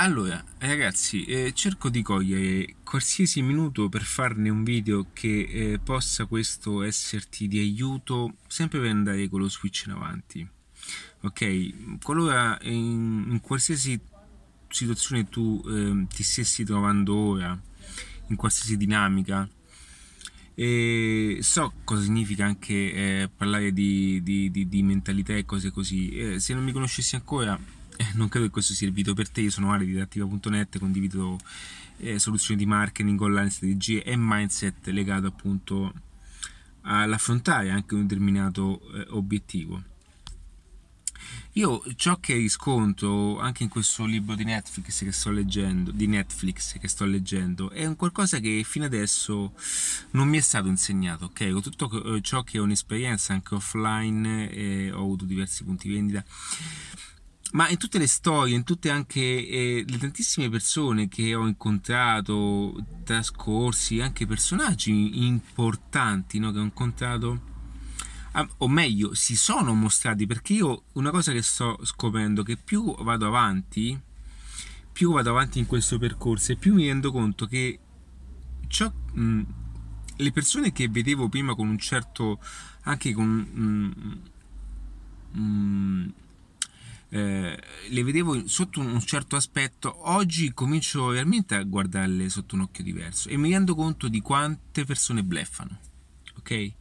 Allora, ragazzi, eh, cerco di cogliere qualsiasi minuto per farne un video che eh, possa questo esserti di aiuto sempre per andare con lo switch in avanti. Ok, qualora in, in qualsiasi situazione tu eh, ti stessi trovando ora, in qualsiasi dinamica, e so cosa significa anche eh, parlare di, di, di, di, mentalità e cose così. Eh, se non mi conoscessi ancora, non credo che questo sia il video per te. Io sono Ale di Attiva.net, condivido eh, soluzioni di marketing online, strategie e mindset legato appunto all'affrontare anche un determinato eh, obiettivo. Io ciò che riscontro anche in questo libro di Netflix che sto leggendo, Netflix che sto leggendo, è un qualcosa che fino adesso non mi è stato insegnato, ok? Con tutto eh, ciò che è un'esperienza anche offline, eh, ho avuto diversi punti vendita ma in tutte le storie, in tutte anche eh, le tantissime persone che ho incontrato, trascorsi, anche personaggi importanti no, che ho incontrato, ah, o meglio, si sono mostrati, perché io una cosa che sto scoprendo, che più vado avanti, più vado avanti in questo percorso e più mi rendo conto che ciò, mh, le persone che vedevo prima con un certo, anche con... Mh, mh, eh, le vedevo sotto un certo aspetto, oggi comincio veramente a guardarle sotto un occhio diverso e mi rendo conto di quante persone bleffano, ok?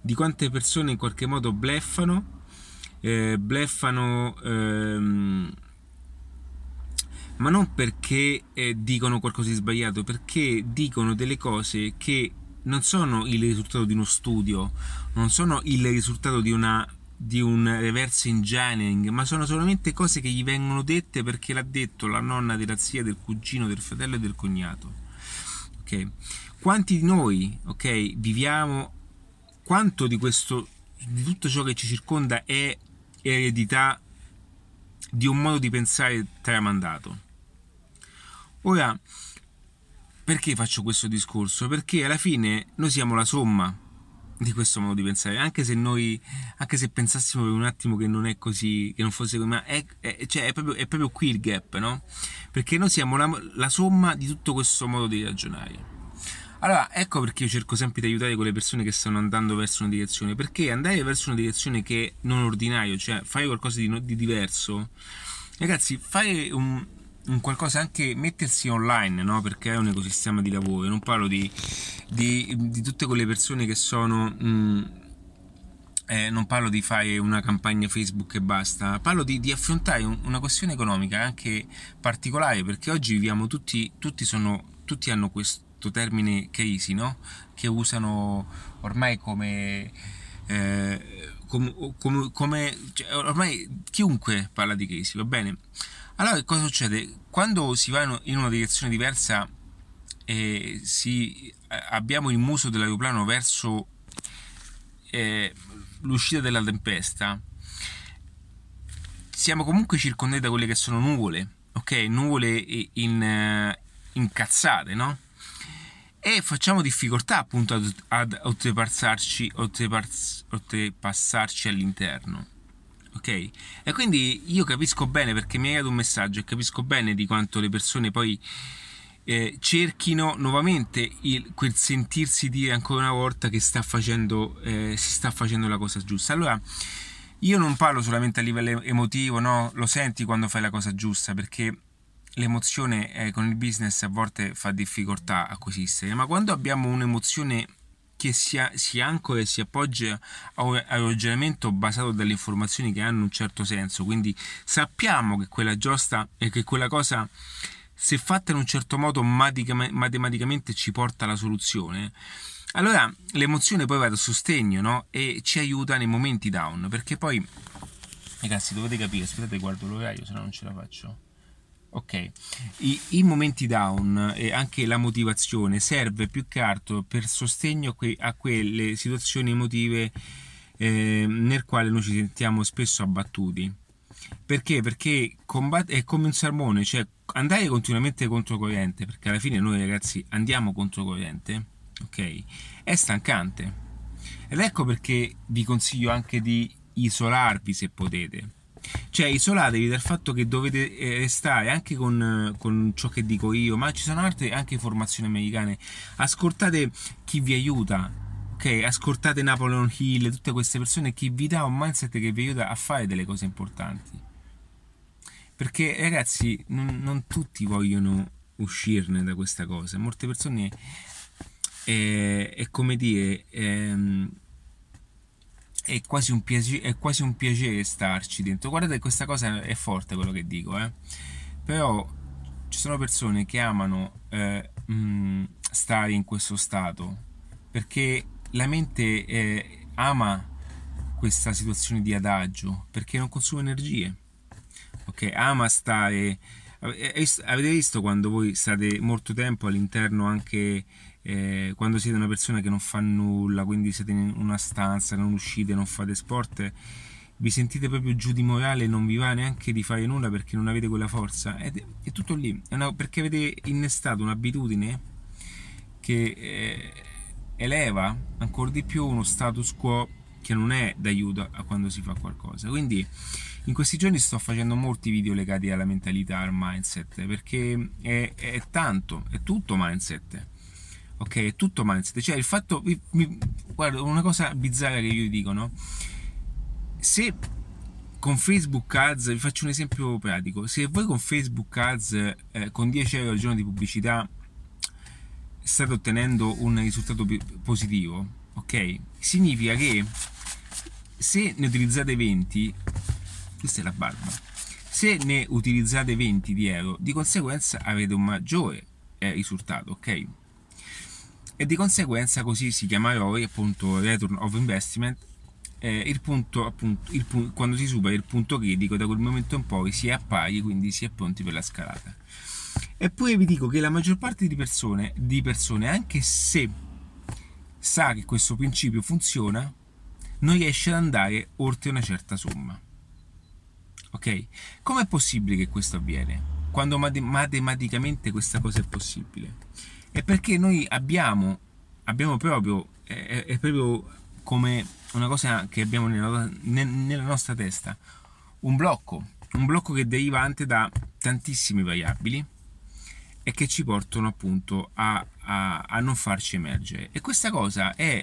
Di quante persone in qualche modo bleffano, eh, bleffano ehm, ma non perché eh, dicono qualcosa di sbagliato, perché dicono delle cose che non sono il risultato di uno studio, non sono il risultato di una di un reverse engineering, ma sono solamente cose che gli vengono dette perché l'ha detto la nonna della zia, del cugino, del fratello e del cognato. Ok? Quanti di noi, ok, viviamo quanto di questo di tutto ciò che ci circonda è eredità di un modo di pensare tramandato. Ora, perché faccio questo discorso? Perché alla fine noi siamo la somma di questo modo di pensare, anche se noi, anche se pensassimo per un attimo che non è così, che non fosse così, ma è, è, cioè è, proprio, è proprio, qui il gap, no? Perché noi siamo la, la, somma di tutto questo modo di ragionare. Allora, ecco perché io cerco sempre di aiutare quelle persone che stanno andando verso una direzione, perché andare verso una direzione che è non ordinario, cioè fare qualcosa di, di diverso, ragazzi, fare un, un qualcosa anche mettersi online, no? Perché è un ecosistema di lavoro, non parlo di di, di tutte quelle persone che sono... Mh, mm, eh, non parlo di fare una campagna Facebook e basta, parlo di, di affrontare un, una questione economica anche particolare perché oggi viviamo tutti, tutti, sono, tutti hanno questo termine crisi, no? Che usano ormai come... Eh, come, come, come cioè, ormai chiunque parla di crisi, va bene? Allora cosa succede? Quando si va in una direzione diversa e si, eh, abbiamo il muso dell'aeroplano verso eh, l'uscita della tempesta, siamo comunque circondati da quelle che sono nuvole, ok? Nuvole in, uh, incazzate, no? E facciamo difficoltà appunto ad, ad oltrepassarci, oltrepass, oltrepassarci all'interno. Ok? E quindi io capisco bene perché mi hai dato un messaggio e capisco bene di quanto le persone poi eh, cerchino nuovamente il, quel sentirsi dire ancora una volta che sta facendo, eh, si sta facendo la cosa giusta. Allora, io non parlo solamente a livello emotivo, no? Lo senti quando fai la cosa giusta, perché l'emozione eh, con il business a volte fa difficoltà a coesistere, ma quando abbiamo un'emozione che si, si ancora e si appoggia a un ragionamento basato dalle informazioni che hanno un certo senso, quindi sappiamo che quella giusta e che quella cosa se fatta in un certo modo matematicamente ci porta alla soluzione, allora l'emozione poi va a sostegno no? e ci aiuta nei momenti down, perché poi, ragazzi, dovete capire, aspettate, guardo l'orario, se no non ce la faccio. Ok, I, i momenti down e anche la motivazione serve più che altro per sostegno a, que, a quelle situazioni emotive eh, nel quale noi ci sentiamo spesso abbattuti perché? Perché combatt- è come un sermone, cioè andare continuamente controcorrente, perché alla fine noi ragazzi andiamo controcorrente, ok? È stancante. Ed ecco perché vi consiglio anche di isolarvi se potete, Cioè, isolatevi dal fatto che dovete eh, stare anche con, con, ciò che dico io, ma ci sono altre anche formazioni americane. Ascoltate chi vi aiuta, ok? Ascoltate Napoleon Hill, tutte queste persone, chi vi dà un mindset che vi aiuta a fare delle cose importanti. Perché, ragazzi, non, non tutti vogliono uscirne da questa cosa. Molte persone è, è come dire. Ehm, è quasi, un piacere, quasi un piacere starci dentro. Guardate, questa cosa è forte quello che dico, eh. Però ci sono persone che amano eh, mh, mm, stare in questo stato perché la mente eh, ama questa situazione di adagio perché non consuma energie. Ok, ama stare. Avete visto quando voi state molto tempo all'interno anche eh, quando siete una persona che non fa nulla, quindi siete in una stanza, non uscite, non fate sport, vi sentite proprio giù di morale, non vi va neanche di fare nulla perché non avete quella forza. Ed è tutto lì, è una, perché avete innestato un'abitudine che eh, eleva ancora di più uno status quo che non è d'aiuto a quando si fa qualcosa. Quindi in questi giorni sto facendo molti video legati alla mentalità, al mindset, perché è, è tanto, è tutto mindset ok? È tutto mindset. Cioè, il fatto. Mi, guarda, una cosa bizzarra che io dico, no? Se con Facebook Ads, vi faccio un esempio pratico, se voi con Facebook Ads eh, con 10 euro al giorno di pubblicità state ottenendo un risultato positivo, ok? Significa che se ne utilizzate 20, questa è la barba, se ne utilizzate 20 di euro, di conseguenza avete un maggiore eh, risultato, ok? e di conseguenza così si chiama ROI, appunto Return of Investment, eh, il punto, appunto, il pu- quando si supera il punto critico, da quel momento in poi si è a pari, quindi si è pronti per la scalata. Eppure vi dico che la maggior parte di persone, di persone, anche se sa che questo principio funziona, non riesce ad andare oltre una certa somma. Ok? Com'è possibile che questo avviene? Quando matematicamente questa cosa è possibile? è perché noi abbiamo, abbiamo proprio, è, è, proprio come una cosa che abbiamo nella, nella nostra testa, un blocco, un blocco che deriva anche da tantissime variabili e che ci portano appunto a, a, a non farci emergere. E questa cosa è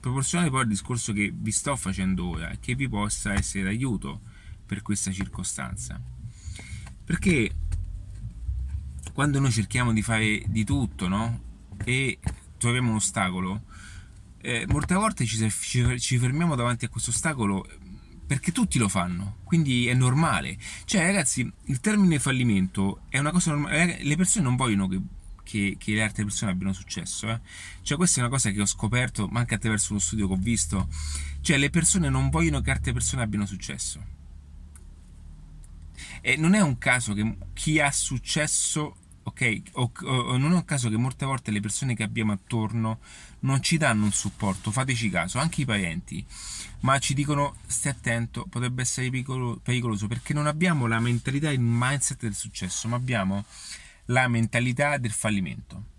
proporzionale poi al discorso che vi sto facendo ora e che vi possa essere d'aiuto per questa circostanza. Perché quando noi cerchiamo di fare di tutto, no? E troviamo un ostacolo, eh, molte volte ci, ci, ci fermiamo davanti a questo ostacolo perché tutti lo fanno, quindi è normale. Cioè, ragazzi, il termine fallimento è una cosa normale. Le persone non vogliono che, che, che le altre persone abbiano successo. Eh? Cioè, questa è una cosa che ho scoperto, ma anche attraverso uno studio che ho visto. Cioè, le persone non vogliono che altre persone abbiano successo. E non è un caso che chi ha successo ok? O, o, non è un caso che molte volte le persone che abbiamo attorno non ci danno un supporto, fateci caso, anche i parenti, ma ci dicono stai attento, potrebbe essere pericoloso perché non abbiamo la mentalità e il mindset del successo, ma abbiamo la mentalità del fallimento.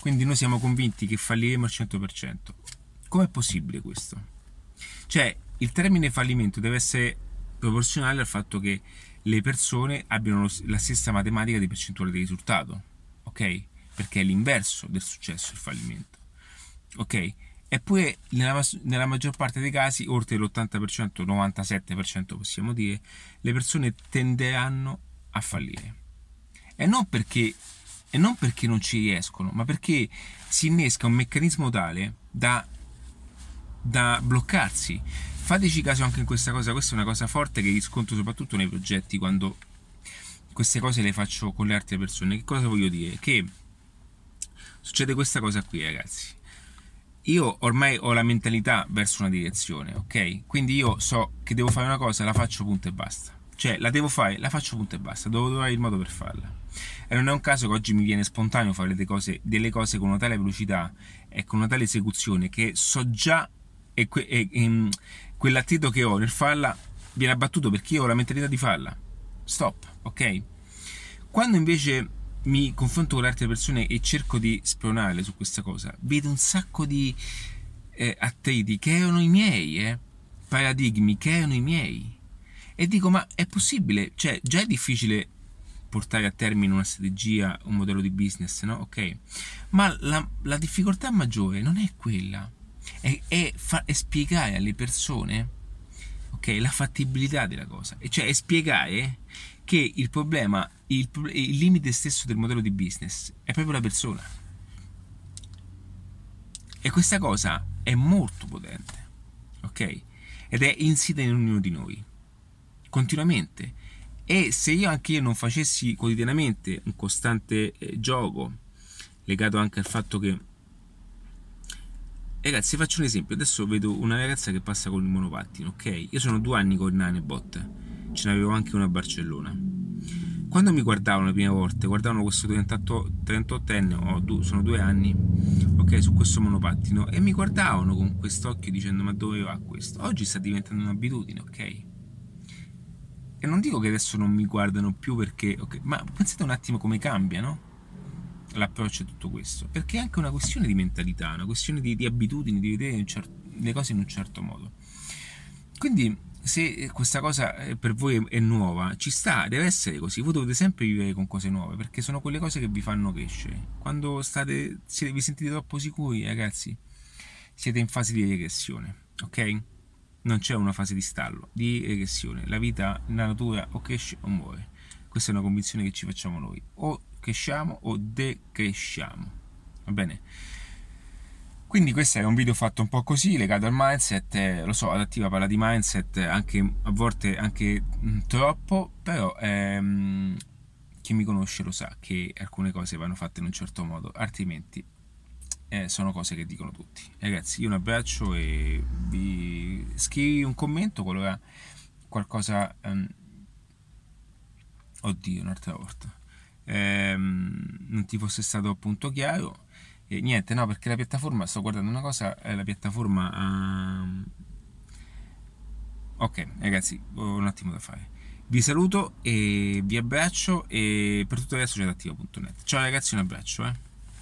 Quindi noi siamo convinti che falliremo al 100%. Com'è possibile questo? Cioè, il termine fallimento deve essere proporzionale al fatto che le persone abbiano la stessa matematica di percentuale di risultato, ok? Perché è l'inverso del successo il fallimento, ok? Eppure nella, nella maggior parte dei casi, oltre l'80%, 97% possiamo dire, le persone tenderanno a fallire. E non perché, e non perché non ci riescono, ma perché si innesca un meccanismo tale da, da bloccarsi fateci caso anche in questa cosa, questa è una cosa forte che riscontro soprattutto nei progetti quando queste cose le faccio con le altre persone. Che cosa voglio dire? Che succede questa cosa qui, ragazzi. Io ormai ho la mentalità verso una direzione, ok? Quindi io so che devo fare una cosa, la faccio punto e basta. Cioè, la devo fare, la faccio punto e basta, devo trovare il modo per farla. E non è un caso che oggi mi viene spontaneo fare delle cose, delle cose con una tale velocità e con una tale esecuzione che so già e, que- e, quell'attrito che ho nel farla viene abbattuto perché io ho la mentalità di farla. Stop, ok? Quando invece mi confronto con le altre persone e cerco di spronarle su questa cosa, vedo un sacco di eh, attriti che erano i miei, eh? paradigmi che erano i miei. E dico, ma è possibile? Cioè, già è difficile portare a termine una strategia, un modello di business, no? Ok. Ma la, la difficoltà maggiore non è quella, è, è, fa, è spiegare alle persone ok, la fattibilità della cosa, e cioè spiegare che il problema, il, il limite stesso del modello di business è proprio la persona. E questa cosa è molto potente, ok? Ed è insita in ognuno di noi, continuamente. E se io anche io non facessi quotidianamente un costante eh, gioco, legato anche al fatto che Ragazzi, faccio un esempio. Adesso vedo una ragazza che passa con il monopattino, ok? Io sono due anni con Nanebot, ce n'avevo anche una a Barcellona. Quando mi guardavano le prime volte, guardavano questo 38, 38enne, oh, sono due anni, ok, su questo monopattino, e mi guardavano con quest'occhio dicendo ma dove va questo? Oggi sta diventando un'abitudine, ok? E non dico che adesso non mi guardano più perché, ok, ma pensate un attimo come cambia, no? L'approccio a tutto questo? Perché è anche una questione di mentalità, una questione di, di abitudini, di vedere cer- le cose in un certo modo. Quindi, se questa cosa eh, per voi è nuova, ci sta, deve essere così. Voi dovete sempre vivere con cose nuove perché sono quelle cose che vi fanno crescere. Quando state, siete, vi sentite troppo sicuri, ragazzi, siete in fase di regressione, ok? Non c'è una fase di stallo, di regressione. La vita, la natura o cresce o muore. Questa è una convinzione che ci facciamo noi. O cresciamo o decresciamo. Va bene? Quindi questo è un video fatto un po' così, legato al mindset, eh, lo so, adattiva parla di mindset, anche, a volte anche mm, troppo, però ehm, chi mi conosce lo sa che alcune cose vanno fatte in un certo modo, altrimenti eh, sono cose che dicono tutti. Ragazzi, io un abbraccio e vi scrivi un commento qualora qualcosa... Um, oddio, un'altra volta ehm, non ti fosse stato appunto chiaro. E niente, no, perché la piattaforma, sto guardando una cosa, è la piattaforma... Um... Ok, ragazzi, ho un attimo da fare. Vi saluto e vi abbraccio e per tutto resto c'è attiva.net. Ciao ragazzi, un abbraccio, eh.